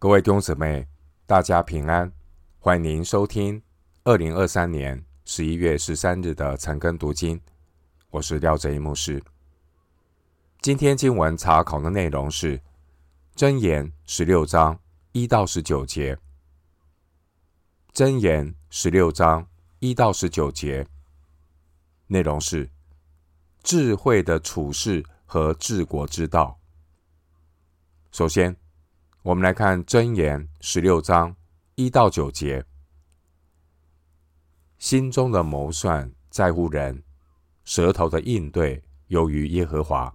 各位弟兄姊妹，大家平安！欢迎您收听二零二三年十一月十三日的晨更读经。我是廖哲一牧师。今天经文查考的内容是《箴言》十六章一到十九节，《箴言》十六章一到十九节内容是智慧的处世和治国之道。首先，我们来看箴言十六章一到九节：心中的谋算在乎人，舌头的应对由于耶和华。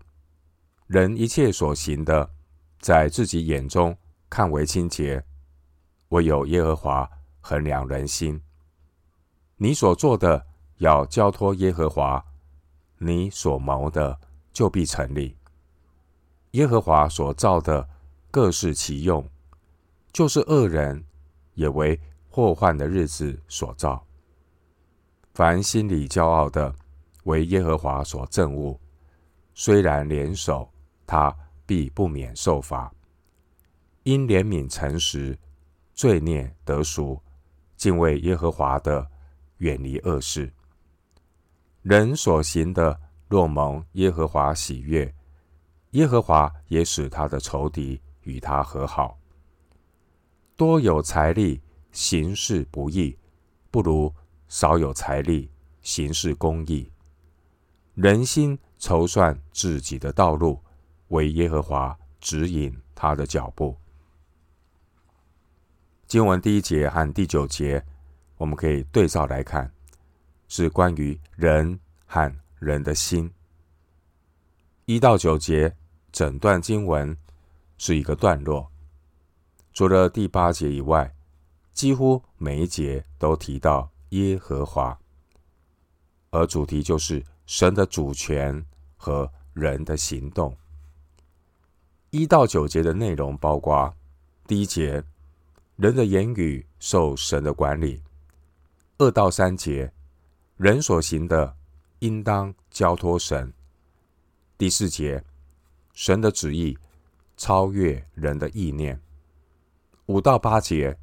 人一切所行的，在自己眼中看为清洁，唯有耶和华衡量人心。你所做的要交托耶和华，你所谋的就必成立。耶和华所造的。各适其用，就是恶人也为祸患的日子所造。凡心里骄傲的，为耶和华所憎恶。虽然联手，他必不免受罚。因怜悯诚实，罪孽得赎，敬畏耶和华的，远离恶事。人所行的，若蒙耶和华喜悦，耶和华也使他的仇敌。与他和好，多有财力行事不义，不如少有财力行事公义。人心筹算自己的道路，为耶和华指引他的脚步。经文第一节和第九节，我们可以对照来看，是关于人和人的心。一到九节，整段经文。是一个段落，除了第八节以外，几乎每一节都提到耶和华，而主题就是神的主权和人的行动。一到九节的内容包括：第一节，人的言语受神的管理；二到三节，人所行的应当交托神；第四节，神的旨意。超越人的意念。五到八节，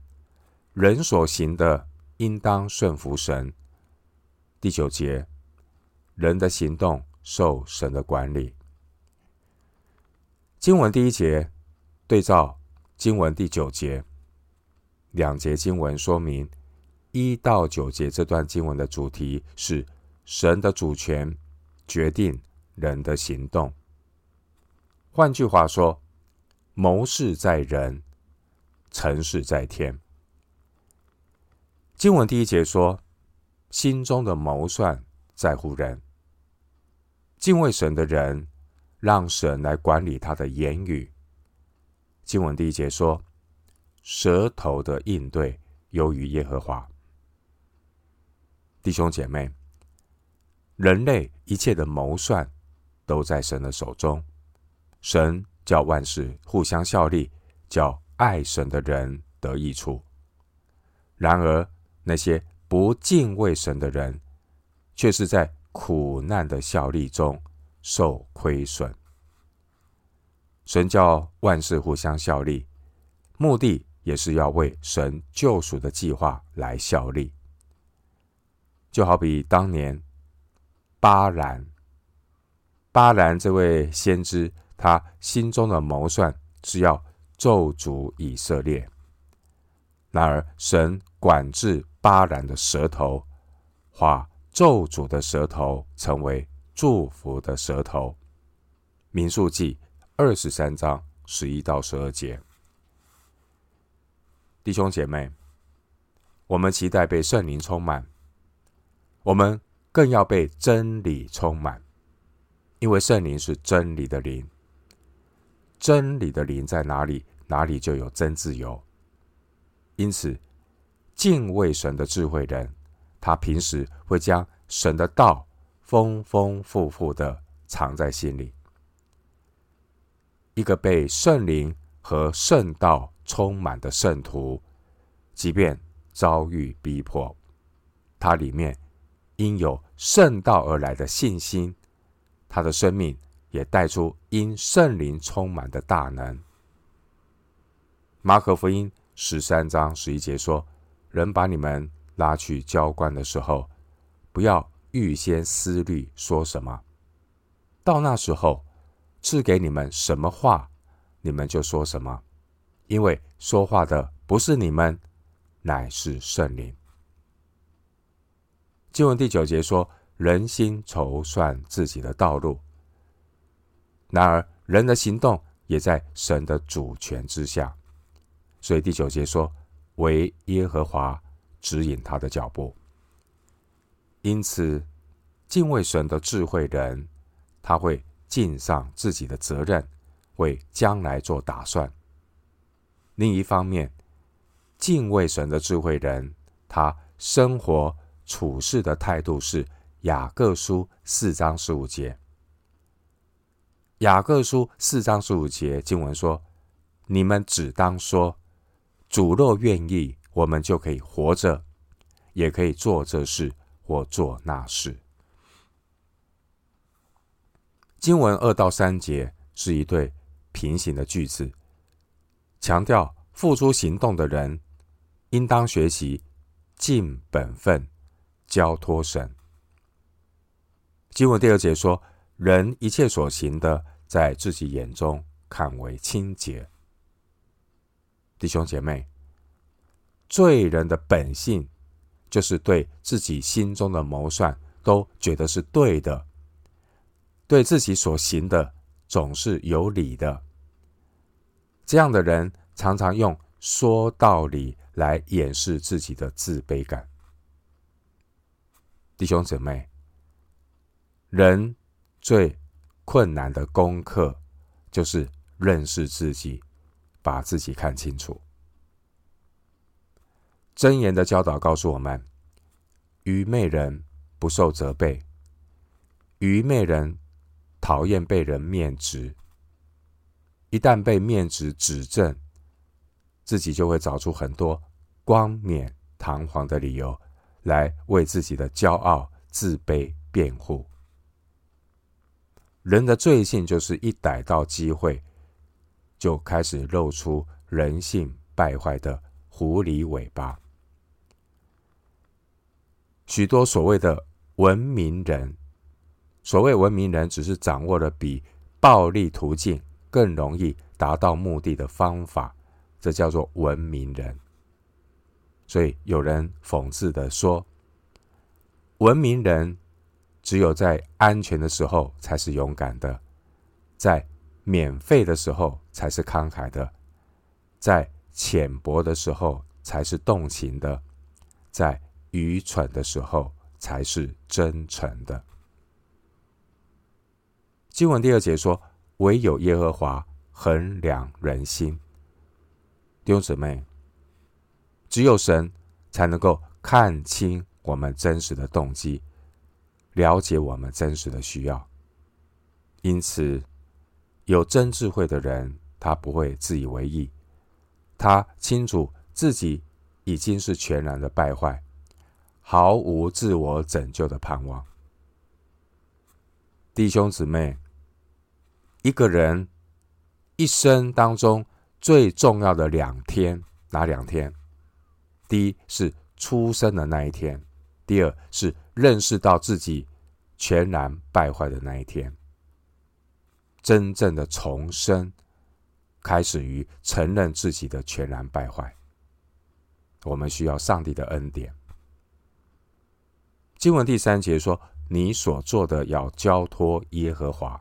人所行的应当顺服神。第九节，人的行动受神的管理。经文第一节对照经文第九节，两节经文说明一到九节这段经文的主题是神的主权决定人的行动。换句话说。谋事在人，成事在天。经文第一节说：“心中的谋算在乎人。”敬畏神的人，让神来管理他的言语。经文第一节说：“舌头的应对由于耶和华。”弟兄姐妹，人类一切的谋算都在神的手中，神。叫万事互相效力，叫爱神的人得益处。然而，那些不敬畏神的人，却是在苦难的效力中受亏损。神叫万事互相效力，目的也是要为神救赎的计划来效力。就好比当年巴兰，巴兰这位先知。他心中的谋算是要咒诅以色列，然而神管制巴兰的舌头，化咒诅的舌头成为祝福的舌头。民数记二十三章十一到十二节。弟兄姐妹，我们期待被圣灵充满，我们更要被真理充满，因为圣灵是真理的灵。真理的灵在哪里，哪里就有真自由。因此，敬畏神的智慧人，他平时会将神的道丰丰富富的藏在心里。一个被圣灵和圣道充满的圣徒，即便遭遇逼迫，他里面因有圣道而来的信心，他的生命。也带出因圣灵充满的大能。马可福音十三章十一节说：“人把你们拉去交官的时候，不要预先思虑说什么。到那时候，赐给你们什么话，你们就说什么，因为说话的不是你们，乃是圣灵。”经文第九节说：“人心筹算自己的道路，然而人的行动也在神的主权之下。”所以第九节说：“为耶和华指引他的脚步。”因此，敬畏神的智慧人，他会尽上自己的责任，为将来做打算。另一方面，敬畏神的智慧人，他生活处事的态度是雅各书四章十五节。雅各书四章十五节经文说：“你们只当说。”主若愿意，我们就可以活着，也可以做这事或做那事。经文二到三节是一对平行的句子，强调付出行动的人应当学习尽本分，交托神。经文第二节说：人一切所行的，在自己眼中看为清洁。弟兄姐妹，罪人的本性就是对自己心中的谋算都觉得是对的，对自己所行的总是有理的。这样的人常常用说道理来掩饰自己的自卑感。弟兄姊妹，人最困难的功课就是认识自己。把自己看清楚。箴言的教导告诉我们：愚昧人不受责备，愚昧人讨厌被人面质。一旦被面质指正，自己就会找出很多冠冕堂皇的理由来为自己的骄傲、自卑辩护。人的罪性就是一逮到机会。就开始露出人性败坏的狐狸尾巴。许多所谓的文明人，所谓文明人，只是掌握了比暴力途径更容易达到目的的方法，这叫做文明人。所以有人讽刺的说，文明人只有在安全的时候才是勇敢的，在。免费的时候才是慷慨的，在浅薄的时候才是动情的，在愚蠢的时候才是真诚的。经文第二节说：“唯有耶和华衡量人心。”弟兄姊妹，只有神才能够看清我们真实的动机，了解我们真实的需要，因此。有真智慧的人，他不会自以为意，他清楚自己已经是全然的败坏，毫无自我拯救的盼望。弟兄姊妹，一个人一生当中最重要的两天，哪两天？第一是出生的那一天，第二是认识到自己全然败坏的那一天。真正的重生，开始于承认自己的全然败坏。我们需要上帝的恩典。经文第三节说：“你所做的要交托耶和华。”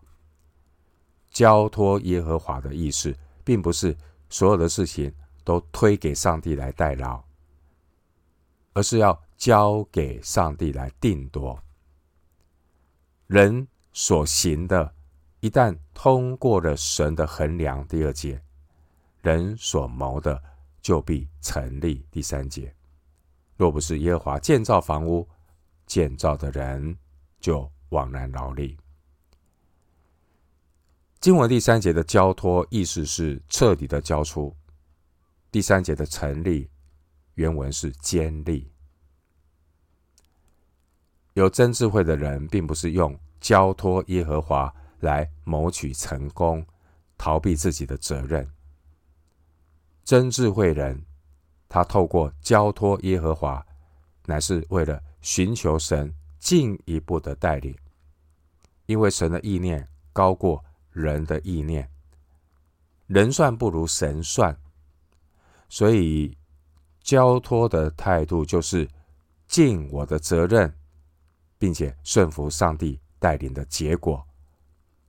交托耶和华的意思，并不是所有的事情都推给上帝来代劳，而是要交给上帝来定夺。人所行的。一旦通过了神的衡量，第二节，人所谋的就必成立。第三节，若不是耶和华建造房屋，建造的人就枉然劳力。经文第三节的交托意思是彻底的交出，第三节的成立原文是坚立。有真智慧的人，并不是用交托耶和华。来谋取成功，逃避自己的责任。真智慧人，他透过交托耶和华，乃是为了寻求神进一步的带领，因为神的意念高过人的意念，人算不如神算，所以交托的态度就是尽我的责任，并且顺服上帝带领的结果，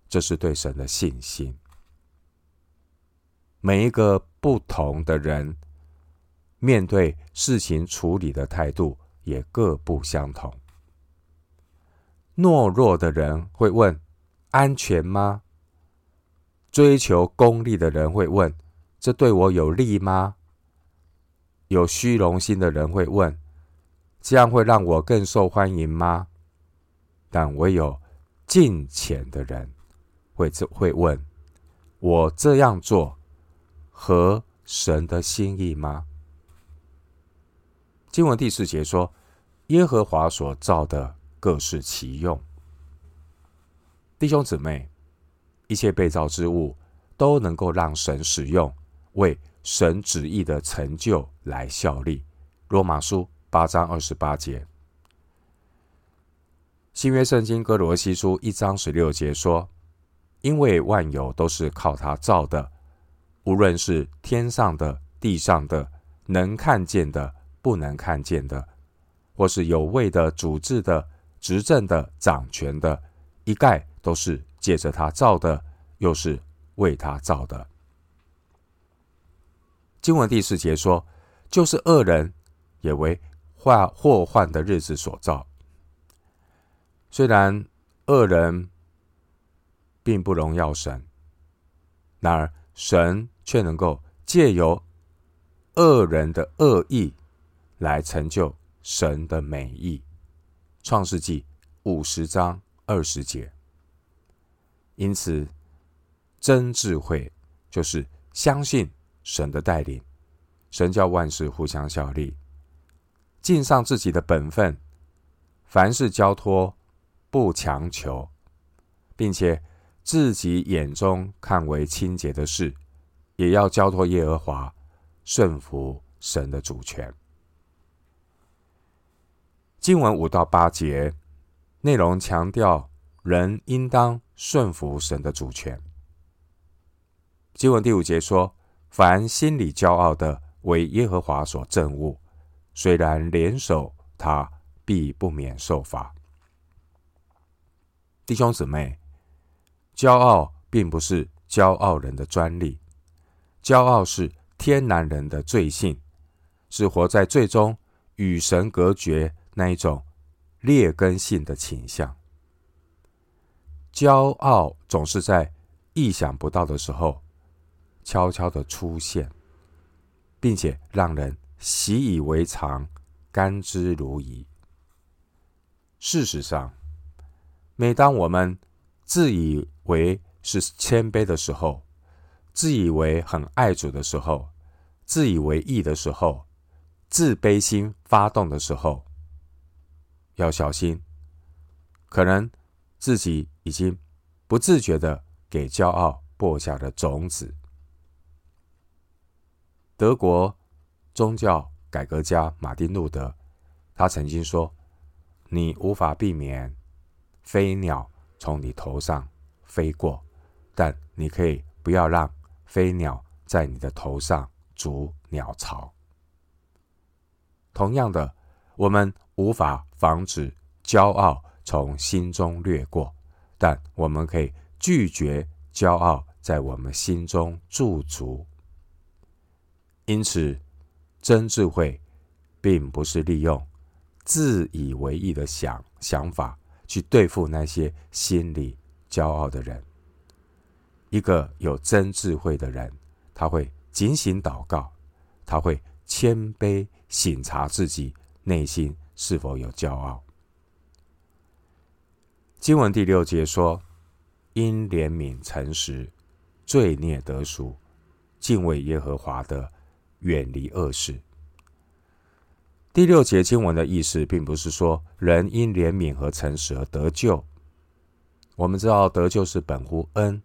这是对神的信心。每一个不同的人，面对事情处理的态度也各不相同。懦弱的人会问：“安全吗？”追求功利的人会问：“这对我有利吗？”有虚荣心的人会问：“这样会让我更受欢迎吗？”但唯有敬虔的人会会问：“我这样做。”合神的心意吗？经文第四节说：“耶和华所造的各适其用。”弟兄姊妹，一切被造之物都能够让神使用，为神旨意的成就来效力。罗马书八章二十八节，新约圣经哥罗西书一章十六节说：“因为万有都是靠他造的。”无论是天上的、地上的，能看见的、不能看见的，或是有位的、主治的、执政的、掌权的，一概都是借着他造的，又是为他造的。经文第四节说：“就是恶人，也为患祸患的日子所造。”虽然恶人并不荣耀神，然而神。却能够借由恶人的恶意来成就神的美意。创世纪五十章二十节。因此，真智慧就是相信神的带领，神叫万事互相效力，尽上自己的本分，凡事交托，不强求，并且自己眼中看为清洁的事。也要交托耶和华，顺服神的主权。经文五到八节内容强调人应当顺服神的主权。经文第五节说：“凡心里骄傲的，为耶和华所憎恶，虽然联手，他必不免受罚。”弟兄姊妹，骄傲并不是骄傲人的专利。骄傲是天然人的罪性，是活在罪中与神隔绝那一种劣根性的倾向。骄傲总是在意想不到的时候悄悄的出现，并且让人习以为常、甘之如饴。事实上，每当我们自以为是谦卑的时候，自以为很爱主的时候，自以为义的时候，自卑心发动的时候，要小心，可能自己已经不自觉的给骄傲播下了种子。德国宗教改革家马丁路德，他曾经说：“你无法避免飞鸟从你头上飞过，但你可以不要让。”飞鸟在你的头上筑鸟巢。同样的，我们无法防止骄傲从心中掠过，但我们可以拒绝骄傲在我们心中驻足。因此，真智慧并不是利用自以为意的想想法去对付那些心里骄傲的人。一个有真智慧的人，他会警醒祷告，他会谦卑省察自己内心是否有骄傲。经文第六节说：“因怜悯诚实，罪孽得赎，敬畏耶和华的，远离恶事。”第六节经文的意思，并不是说人因怜悯和诚实而得救。我们知道得救是本乎恩。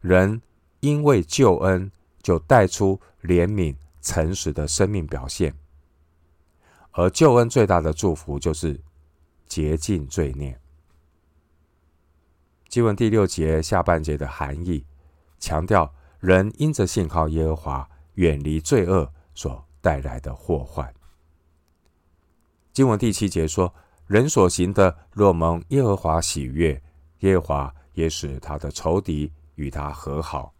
人因为救恩就带出怜悯、诚实的生命表现。而救恩最大的祝福就是洁净罪孽。经文第六节下半节的含义，强调人因着信靠耶和华，远离罪恶所带来的祸患。经文第七节说，人所行的若蒙耶和华喜悦，耶和华也使他的仇敌与他和好。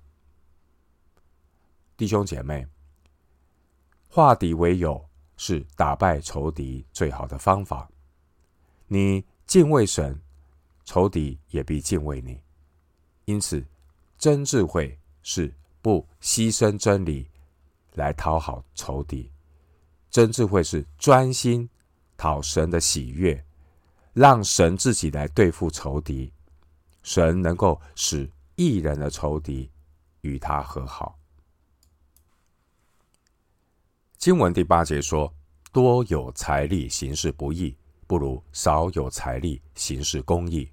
弟兄姐妹，化敌为友。是打败仇敌最好的方法。你敬畏神，仇敌也必敬畏你。因此，真智慧是不牺牲真理来讨好仇敌。真智慧是专心讨神的喜悦，让神自己来对付仇敌。神能够使一人的仇敌与他和好。经文第八节说：“多有财力行事不义，不如少有财力行事公义。”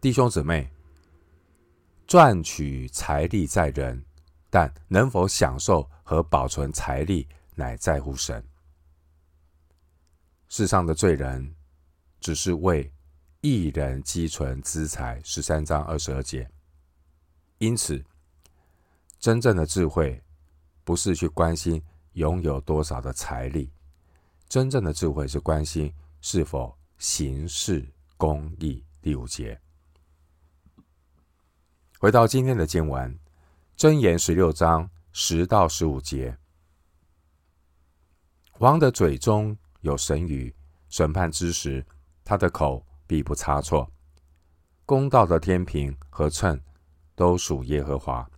弟兄姊妹，赚取财力在人，但能否享受和保存财力，乃在乎神。世上的罪人，只是为一人积存资财。十三章二十二节。因此，真正的智慧，不是去关心。拥有多少的财力？真正的智慧是关心是否行事公义。第五节，回到今天的经文，箴言十六章十到十五节。王的嘴中有神语，审判之时，他的口必不差错。公道的天平和秤都属耶和华，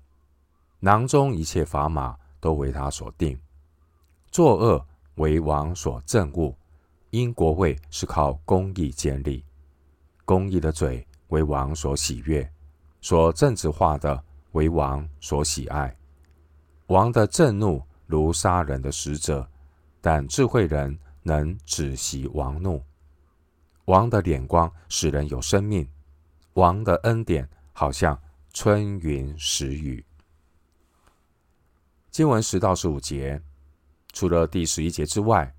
囊中一切砝码都为他所定。作恶为王所憎恶，因国位是靠公义建立。公义的嘴为王所喜悦，说正直话的为王所喜爱。王的震怒如杀人的使者，但智慧人能止息王怒。王的脸光使人有生命，王的恩典好像春云时雨。经文十到十五节。除了第十一节之外，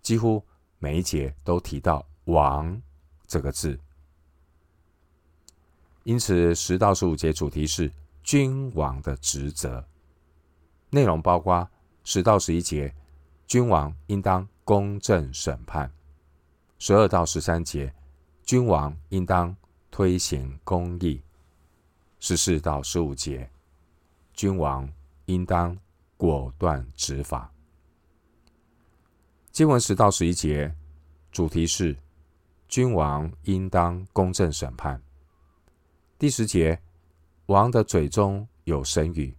几乎每一节都提到“王”这个字。因此，十到十五节主题是君王的职责，内容包括十到十一节，君王应当公正审判；十二到十三节，君王应当推行公义；十四到十五节，君王应当果断执法。经文十到十一节，主题是君王应当公正审判。第十节，王的嘴中有神语，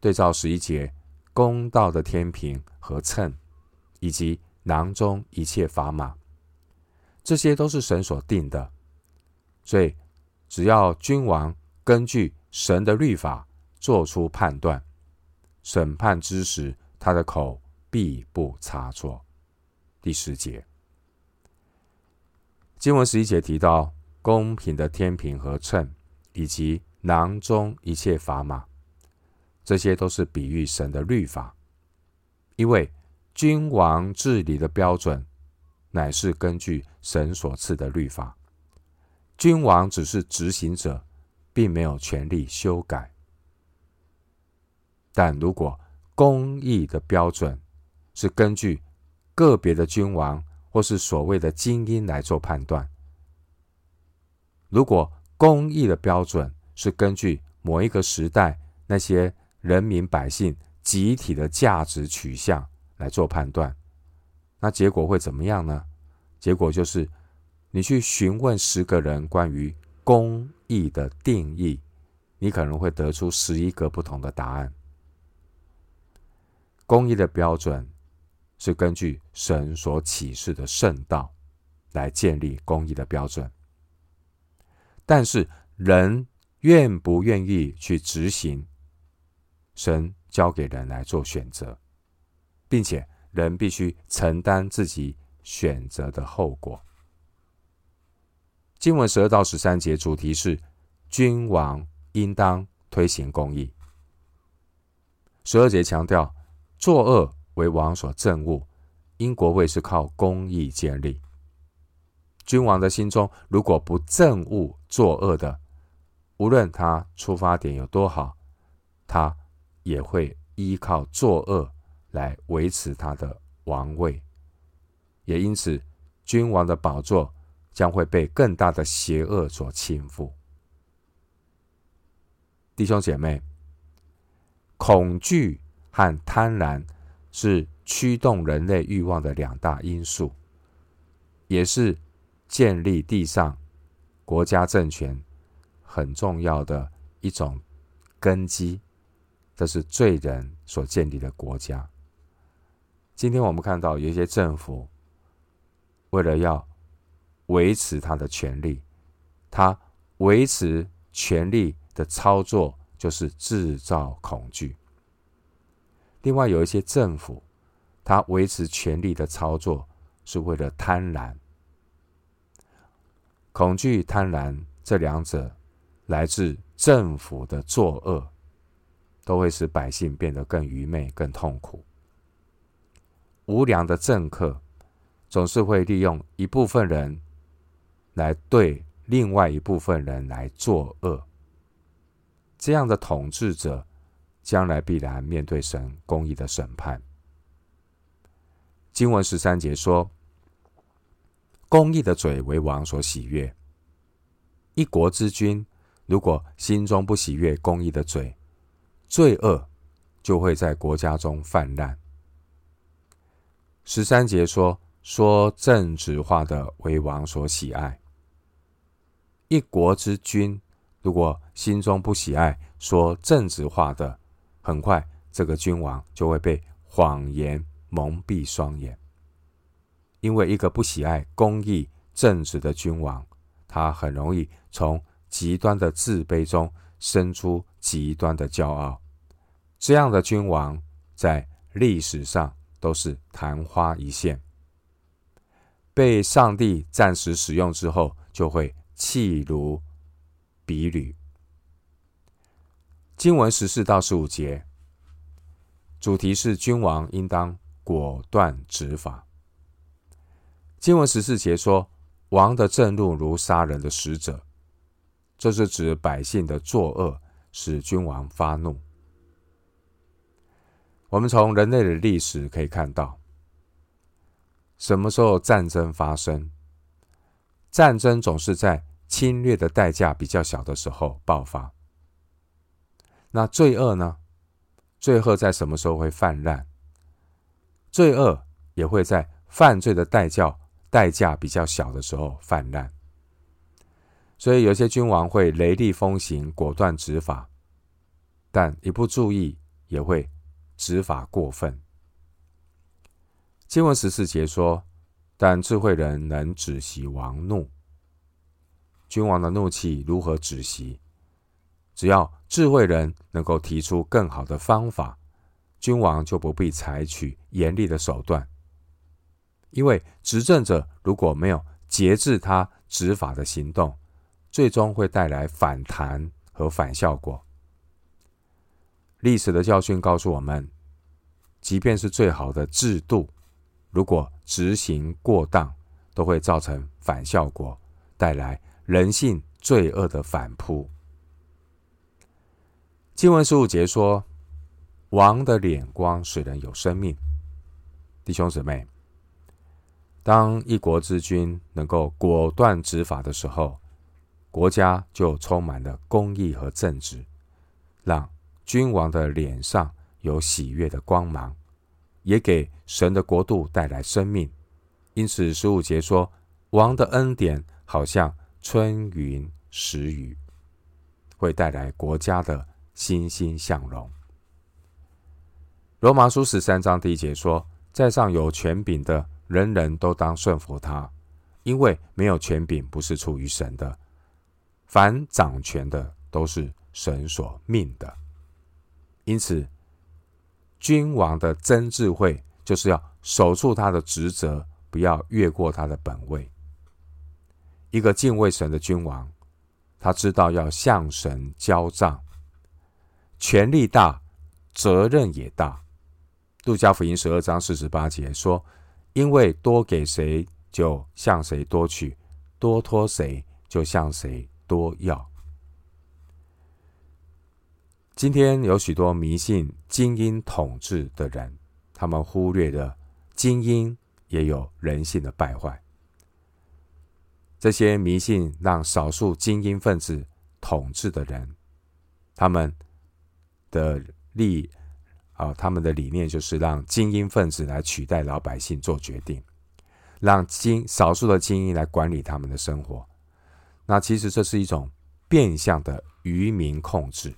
对照十一节，公道的天平和秤，以及囊中一切砝码，这些都是神所定的。所以，只要君王根据神的律法做出判断，审判之时，他的口必不差错。第十节，经文十一节提到公平的天平和秤，以及囊中一切砝码，这些都是比喻神的律法。因为君王治理的标准，乃是根据神所赐的律法，君王只是执行者，并没有权利修改。但如果公义的标准是根据个别的君王或是所谓的精英来做判断。如果公义的标准是根据某一个时代那些人民百姓集体的价值取向来做判断，那结果会怎么样呢？结果就是你去询问十个人关于公义的定义，你可能会得出十一个不同的答案。公义的标准。是根据神所启示的圣道来建立公义的标准，但是人愿不愿意去执行，神交给人来做选择，并且人必须承担自己选择的后果。经文十二到十三节主题是君王应当推行公义。十二节强调，作恶为王所憎恶，因国位是靠公义建立。君王的心中如果不憎恶作恶的，无论他出发点有多好，他也会依靠作恶来维持他的王位。也因此，君王的宝座将会被更大的邪恶所倾覆。弟兄姐妹，恐惧和贪婪是驱动人类欲望的两大因素，也是建立地上国家政权很重要的一种根基。这是罪人所建立的国家。今天我们看到有一些政府，为了要维持他的权力，他维持权力的操作就是制造恐惧。另外有一些政府，他维持权力的操作是为了贪婪。恐惧、贪婪这两者来自政府的作恶，都会使百姓变得更愚昧、更痛苦。无良的政客总是会利用一部分人来对另外一部分人来作恶。这样的统治者将来必然面对神公义的审判。经文十三节说：“公义的嘴为王所喜悦。一国之君如果心中不喜悦公义的嘴，罪恶就会在国家中泛滥。”十三节说：“说正直话的为王所喜爱。一国之君。”如果心中不喜爱说正直话的，很快这个君王就会被谎言蒙蔽双眼。因为一个不喜爱公义正直的君王，他很容易从极端的自卑中生出极端的骄傲。这样的君王在历史上都是昙花一现，被上帝暂时使用之后，就会弃如敝履。经文十四到十五节，主题是君王应当果断执法。经文十四节说，王的震怒如杀人的使者，这是指百姓的作恶使君王发怒。我们从人类的历史可以看到，什么时候战争发生？战争总是在侵略的代价比较小的时候爆发，那罪恶呢？罪恶在什么时候会泛滥？罪恶也会在犯罪的代价代价比较小的时候泛滥。所以有些君王会雷厉风行、果断执法，但一不注意也会执法过分。经文十四节说：“但智慧人能止息王怒。”君王的怒气如何止息？只要智慧人能够提出更好的方法，君王就不必采取严厉的手段。因为执政者如果没有节制他执法的行动，最终会带来反弹和反效果。历史的教训告诉我们，即便是最好的制度，如果执行过当，都会造成反效果，带来。人性罪恶的反扑。经文十五节说：“王的脸光使人有生命。”弟兄姊妹，当一国之君能够果断执法的时候，国家就充满了公义和正直，让君王的脸上有喜悦的光芒，也给神的国度带来生命。因此，十五节说：“王的恩典好像。”春云时雨会带来国家的欣欣向荣。罗马书十三章第一节说：“在上有权柄的，人人都当顺服他，因为没有权柄不是出于神的。凡掌权的都是神所命的。因此，君王的真智慧就是要守住他的职责，不要越过他的本位。”一个敬畏神的君王，他知道要向神交账，权力大责任也大。路加福音十二章四十八节说：“因为多给谁，就向谁多取；多托谁，就向谁多要。”今天有许多迷信精英统治的人，他们忽略了精英也有人性的败坏。这些迷信让少数精英分子统治的人，他们的利。啊，他们的理念就是让精英分子来取代老百姓做决定，让精少数的精英来管理他们的生活。那其实这是一种变相的愚民控制。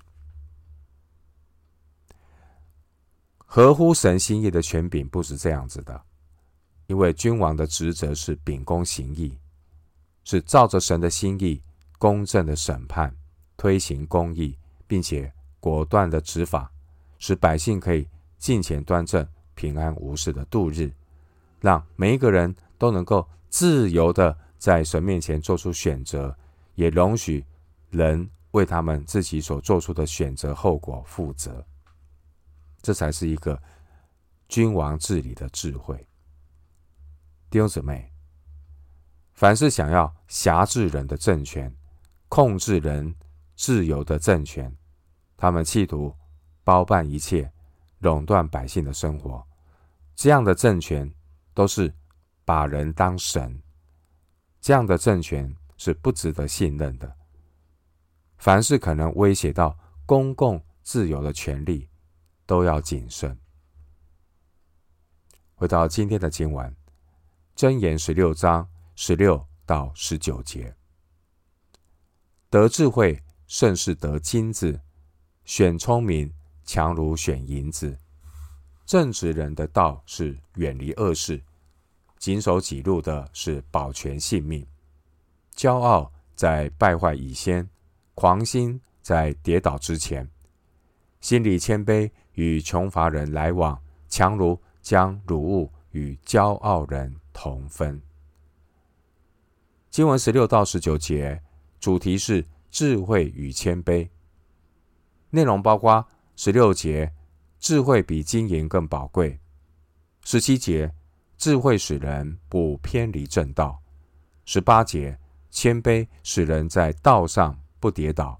合乎神心意的权柄不是这样子的，因为君王的职责是秉公行义，是照着神的心意公正的审判，推行公义，并且果断的执法。使百姓可以尽前端正、平安无事的度日，让每一个人都能够自由的在神面前做出选择，也容许人为他们自己所做出的选择后果负责。这才是一个君王治理的智慧。弟兄姊妹，凡是想要辖制人的政权、控制人自由的政权，他们企图。包办一切，垄断百姓的生活，这样的政权都是把人当神，这样的政权是不值得信任的。凡是可能威胁到公共自由的权利，都要谨慎。回到今天的经文，箴言十六章十六到十九节，得智慧胜是得金子，选聪明。强如选银子，正直人的道是远离恶事，谨守己路的是保全性命。骄傲在败坏以先，狂心在跌倒之前。心里谦卑与穷乏人来往，强如将掳物与骄傲人同分。经文十六到十九节，主题是智慧与谦卑，内容包括。十六节，智慧比金银更宝贵。十七节，智慧使人不偏离正道。十八节，谦卑使人在道上不跌倒。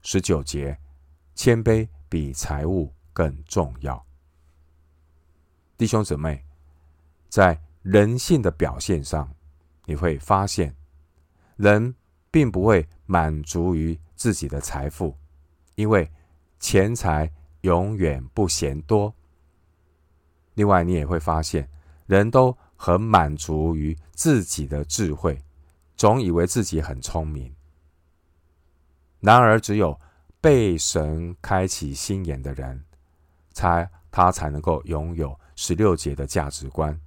十九节，谦卑比财物更重要。弟兄姊妹，在人性的表现上，你会发现，人并不会满足于自己的财富，因为。钱财永远不嫌多。另外，你也会发现，人都很满足于自己的智慧，总以为自己很聪明。然而，只有被神开启心眼的人，才他才能够拥有十六节的价值观。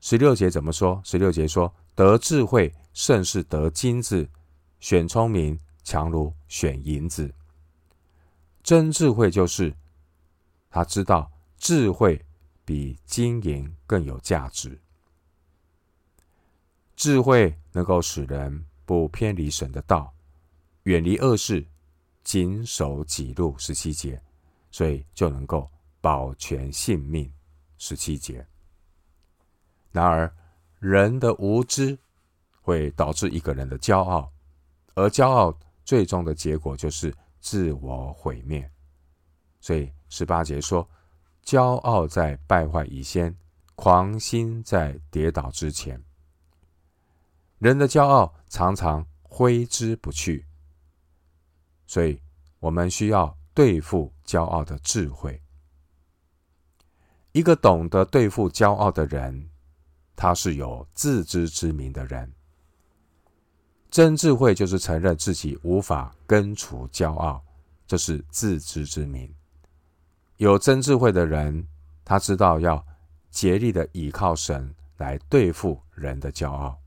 十六节怎么说？十六节说：“得智慧胜是得金子，选聪明强如选银子。”真智慧就是他知道智慧比金银更有价值。智慧能够使人不偏离神的道，远离恶事，谨守己路。十七节，所以就能够保全性命。十七节。然而，人的无知会导致一个人的骄傲，而骄傲最终的结果就是。自我毁灭，所以十八节说：骄傲在败坏以先，狂心在跌倒之前。人的骄傲常常挥之不去，所以我们需要对付骄傲的智慧。一个懂得对付骄傲的人，他是有自知之明的人。真智慧就是承认自己无法根除骄傲，这是自知之明。有真智慧的人，他知道要竭力的倚靠神来对付人的骄傲。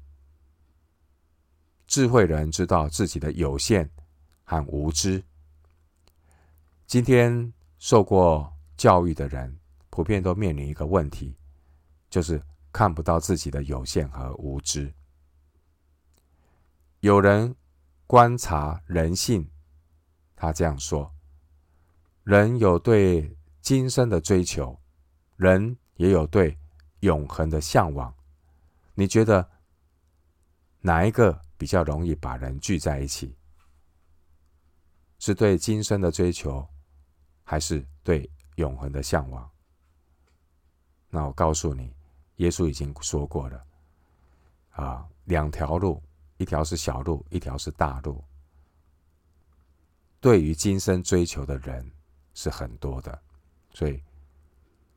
智慧人知道自己的有限和无知。今天受过教育的人，普遍都面临一个问题，就是看不到自己的有限和无知。有人观察人性，他这样说：人有对今生的追求，人也有对永恒的向往。你觉得哪一个比较容易把人聚在一起？是对今生的追求，还是对永恒的向往？那我告诉你，耶稣已经说过了，啊，两条路，一条是小路，一条是大路。对于今生追求的人是很多的，所以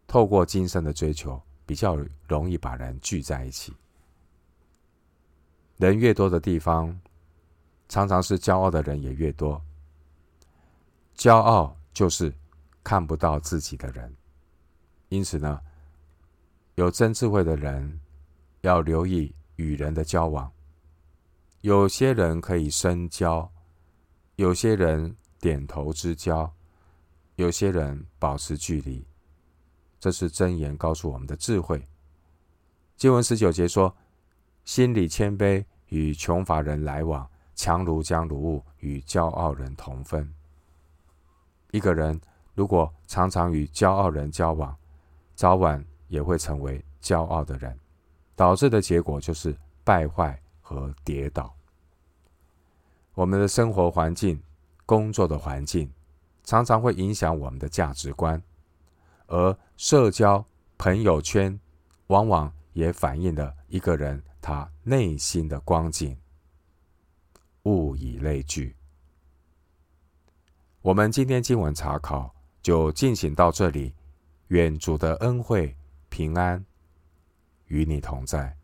透过今生的追求，比较容易把人聚在一起。人越多的地方，常常是骄傲的人也越多。骄傲就是看不到自己的人，因此呢，有真智慧的人要留意与人的交往。有些人可以深交，有些人点头之交，有些人保持距离。这是箴言告诉我们的智慧。经文十九节说：“心里谦卑，与穷乏人来往，强如将如物与骄傲人同分。”一个人如果常常与骄傲人交往，早晚也会成为骄傲的人，导致的结果就是败坏和跌倒。我们的生活环境、工作的环境，常常会影响我们的价值观，而社交朋友圈，往往也反映了一个人他内心的光景。物以类聚。我们今天经文查考就进行到这里，愿主的恩惠平安与你同在。